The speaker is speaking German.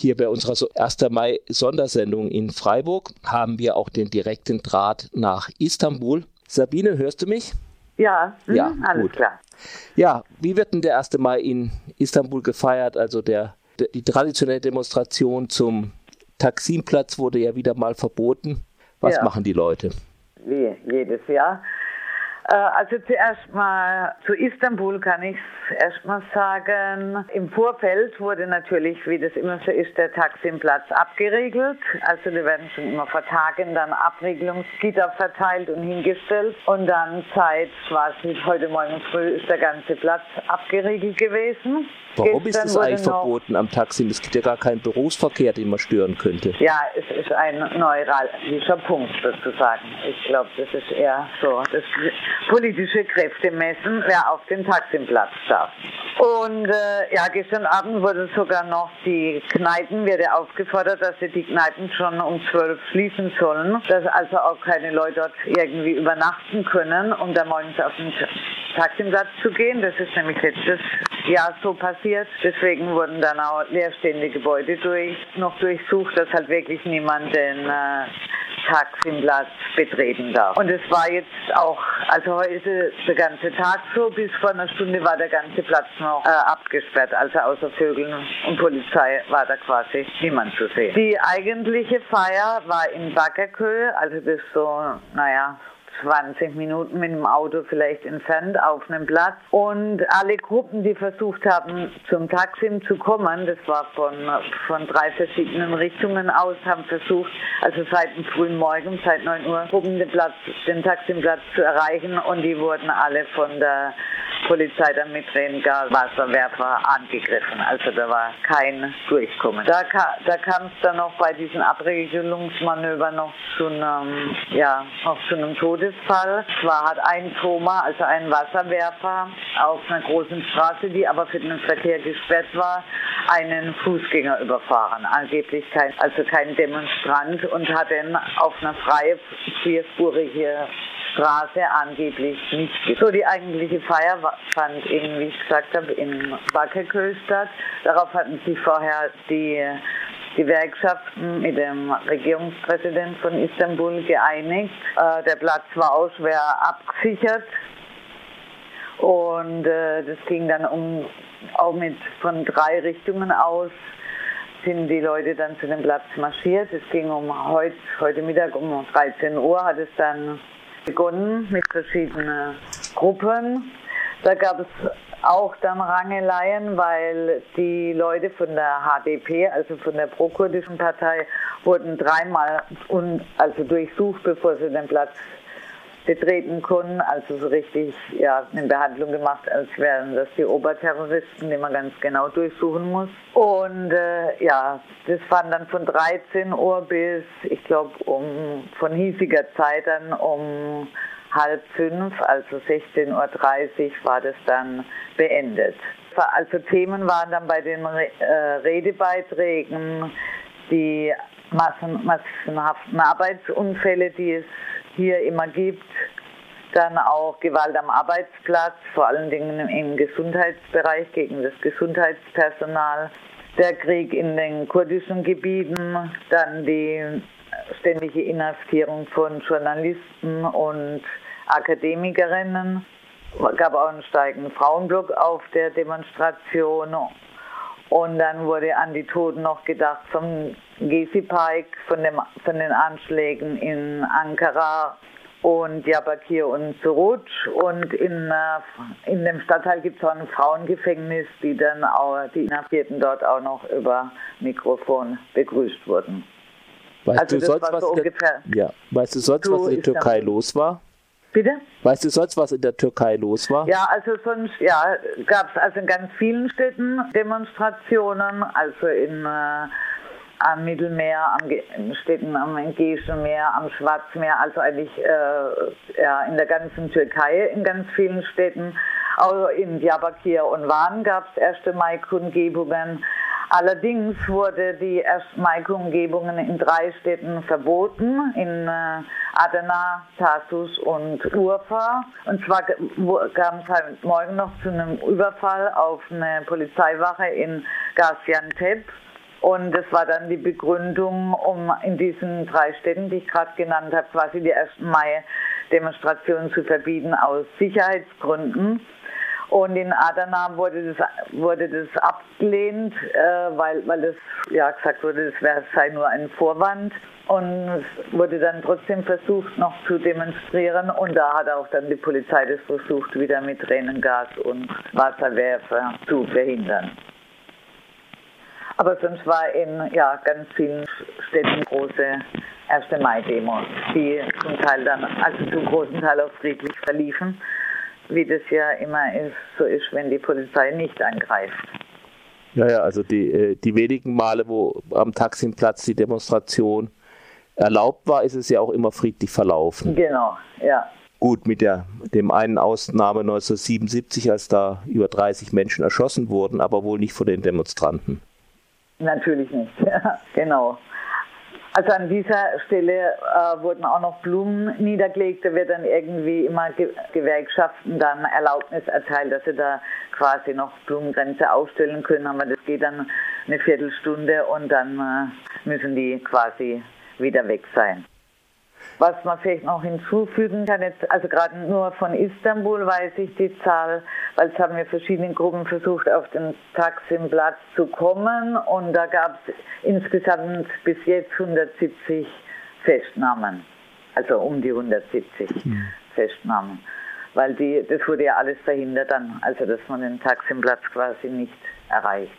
Hier bei unserer 1. Mai Sondersendung in Freiburg haben wir auch den direkten Draht nach Istanbul. Sabine, hörst du mich? Ja, mhm, ja alles gut. klar. Ja, wie wird denn der 1. Mai in Istanbul gefeiert? Also der, der die traditionelle Demonstration zum Taksimplatz wurde ja wieder mal verboten. Was ja. machen die Leute? Wie jedes Jahr also zuerst mal zu Istanbul kann ich erst mal sagen. Im Vorfeld wurde natürlich, wie das immer so ist, der Taximplatz abgeriegelt. Also da werden schon immer vor Tagen dann Abregelungsgitter verteilt und hingestellt. Und dann seit, was heute Morgen früh, ist der ganze Platz abgeriegelt gewesen. Warum Gestern ist es eigentlich verboten am Taxi? Es gibt ja gar keinen Berufsverkehr, den man stören könnte. Ja, es ist ein neuralgischer Punkt sozusagen. Ich glaube, das ist eher so das politische Kräfte messen, wer auf den Taximplatz darf. Und äh, ja, gestern Abend wurde sogar noch die Kneipen, werde aufgefordert, dass sie die Kneipen schon um zwölf schließen sollen, dass also auch keine Leute dort irgendwie übernachten können, um dann morgens auf den Taximplatz zu gehen. Das ist nämlich letztes Jahr so passiert. Deswegen wurden dann auch leerstehende Gebäude durch, noch durchsucht, dass halt wirklich niemand den äh, Taximplatz betreten darf. Und es war jetzt auch, also heute der ganze Tag so, bis vor einer Stunde war der ganze Platz noch äh, abgesperrt, also außer Vögeln und Polizei war da quasi niemand zu sehen. Die eigentliche Feier war in Backerkö, also das so, naja, 20 Minuten mit dem Auto vielleicht entfernt auf einem Platz. Und alle Gruppen, die versucht haben, zum Taksim zu kommen, das war von, von drei verschiedenen Richtungen aus, haben versucht, also seit dem frühen Morgen, seit 9 Uhr, Gruppen den, Platz, den Taksimplatz zu erreichen und die wurden alle von der Polizei dann mit Tränengaswasserwerfer angegriffen. Also da war kein Durchkommen. Da, ka da kam es dann noch bei diesen Abregelungsmanövern noch zu einem, ja, noch zu einem Todesfall. Zwar hat ein Thoma, also ein Wasserwerfer, auf einer großen Straße, die aber für den Verkehr gesperrt war, einen Fußgänger überfahren. Angeblich kein, also kein Demonstrant und hat dann auf einer freie vierspurige Straße angeblich nicht. So, die eigentliche Feier fand eben, wie ich gesagt habe, in Wackerkö statt. Darauf hatten sich vorher die Gewerkschaften mit dem Regierungspräsident von Istanbul geeinigt. Äh, der Platz war auch schwer abgesichert und äh, das ging dann um auch mit von drei Richtungen aus sind die Leute dann zu dem Platz marschiert. Es ging um heute, heute Mittag um 13 Uhr hat es dann begonnen mit verschiedenen Gruppen. Da gab es auch dann Rangeleien, weil die Leute von der HDP, also von der prokurdischen Partei, wurden dreimal un, also durchsucht, bevor sie den Platz betreten konnten, also so richtig ja, eine Behandlung gemacht, als wären das die Oberterroristen, die man ganz genau durchsuchen muss. Und äh, ja, das waren dann von 13 Uhr bis, ich glaube, um von hiesiger Zeit dann um halb fünf, also 16.30 Uhr war das dann beendet. Also Themen waren dann bei den äh, Redebeiträgen die massen, massenhaften Arbeitsunfälle, die es hier immer gibt. Dann auch Gewalt am Arbeitsplatz, vor allen Dingen im Gesundheitsbereich gegen das Gesundheitspersonal. Der Krieg in den kurdischen Gebieten, dann die ständige Inhaftierung von Journalisten und Akademikerinnen. Es gab auch einen steigenden Frauenblock auf der Demonstration. Und dann wurde an die Toten noch gedacht vom Gezi Pike, von, dem, von den Anschlägen in Ankara und Diyarbakir und Suruc. Und in, äh, in dem Stadtteil gibt es auch ein Frauengefängnis, die dann auch, die Inhaftierten dort auch noch über Mikrofon begrüßt wurden. Weißt also du sonst, was so in ja. weißt du sonst, was in der Türkei los war? Bitte? Weißt du sonst, was in der Türkei los war? Ja, also sonst ja, gab es also in ganz vielen Städten Demonstrationen, also in äh, am Mittelmeer, am in Städten am Ägäischen Meer, am Schwarzmeer, also eigentlich äh, ja, in der ganzen Türkei in ganz vielen Städten. Auch in Diyarbakir und Van gab es erste Mai-Kundgebungen. Allerdings wurde die 1. Mai-Kundgebungen in drei Städten verboten, in äh, Adana, Tarsus und Urfa. Und zwar kam es halt morgen noch zu einem Überfall auf eine Polizeiwache in Gaziantep. Und das war dann die Begründung, um in diesen drei Städten, die ich gerade genannt habe, quasi die 1. Mai-Demonstrationen zu verbieten aus Sicherheitsgründen. Und in Adana wurde das, wurde das abgelehnt, äh, weil, weil das ja gesagt wurde, wär, sei nur ein Vorwand. Und es wurde dann trotzdem versucht, noch zu demonstrieren. Und da hat auch dann die Polizei das versucht, wieder mit Tränengas und Wasserwerfer zu verhindern. Aber sonst war in ja, ganz vielen Städten große 1. Mai-Demos, die zum Teil dann, also zum großen Teil auch friedlich verliefen wie das ja immer ist, so ist, wenn die Polizei nicht angreift. Ja, ja, also die, äh, die wenigen Male, wo am Taximplatz die Demonstration erlaubt war, ist es ja auch immer friedlich verlaufen. Genau, ja. Gut, mit der dem einen Ausnahme 1977, als da über 30 Menschen erschossen wurden, aber wohl nicht von den Demonstranten. Natürlich nicht, ja, genau. Also an dieser Stelle äh, wurden auch noch Blumen niedergelegt. Da wird dann irgendwie immer Ge Gewerkschaften dann Erlaubnis erteilt, dass sie da quasi noch Blumengrenze aufstellen können. Aber das geht dann eine Viertelstunde und dann äh, müssen die quasi wieder weg sein. Was man vielleicht noch hinzufügen kann, jetzt, also gerade nur von Istanbul weiß ich die Zahl, weil es haben wir verschiedene Gruppen versucht, auf den Taksimplatz zu kommen und da gab es insgesamt bis jetzt 170 Festnahmen, also um die 170 mhm. Festnahmen, weil die, das wurde ja alles verhindert dann, also dass man den Taksimplatz quasi nicht erreicht.